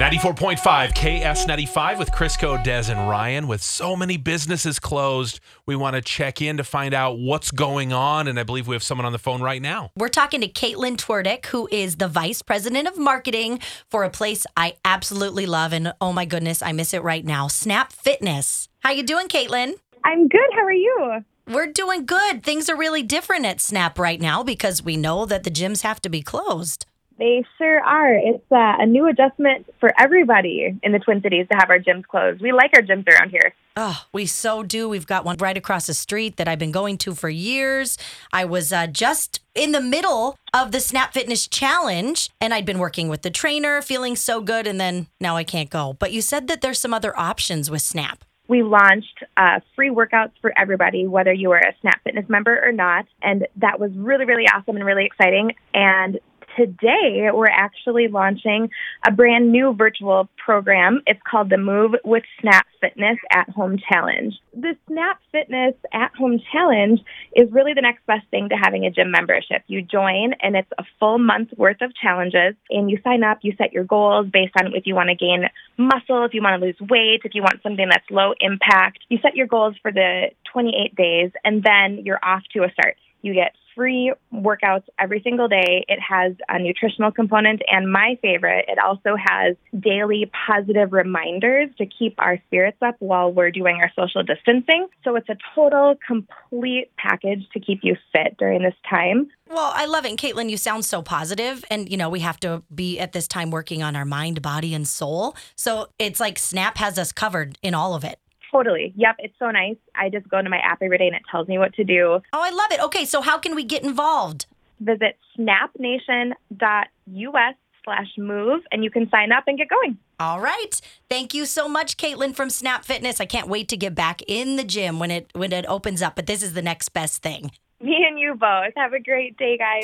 94.5 KS95 with Crisco, Dez, and Ryan. With so many businesses closed, we want to check in to find out what's going on. And I believe we have someone on the phone right now. We're talking to Kaitlyn Twerdick, who is the vice president of marketing for a place I absolutely love. And oh my goodness, I miss it right now. Snap Fitness. How you doing, Kaitlyn? I'm good. How are you? We're doing good. Things are really different at Snap right now because we know that the gyms have to be closed. They sure are. It's uh, a new adjustment for everybody in the Twin Cities to have our gyms closed. We like our gyms around here. Oh, we so do. We've got one right across the street that I've been going to for years. I was uh, just in the middle of the Snap Fitness Challenge and I'd been working with the trainer, feeling so good, and then now I can't go. But you said that there's some other options with Snap. We launched uh, free workouts for everybody, whether you were a Snap Fitness member or not. And that was really, really awesome and really exciting. And today we're actually launching a brand new virtual program. It's called the Move with Snap Fitness at Home Challenge. The Snap Fitness at Home Challenge is really the next best thing to having a gym membership. You join and it's a full month worth of challenges and you sign up, you set your goals based on if you want to gain muscle, if you want to lose weight, if you want something that's low impact. You set your goals for the 28 days and then you're off to a start. You get free workouts every single day. It has a nutritional component, and my favorite, it also has daily positive reminders to keep our spirits up while we're doing our social distancing. So it's a total, complete package to keep you fit during this time. Well, I love it. And Kaitlyn, you sound so positive. And, you know, we have to be at this time working on our mind, body, and soul. So it's like Snap has us covered in all of it. Totally. Yep. It's so nice. I just go to my app every day and it tells me what to do. Oh, I love it. Okay. So, how can we get involved? Visit snapnation.us slash move and you can sign up and get going. All right. Thank you so much, Kaitlyn from Snap Fitness. I can't wait to get back in the gym when it when it opens up, but this is the next best thing. Me and you both. Have a great day, guys.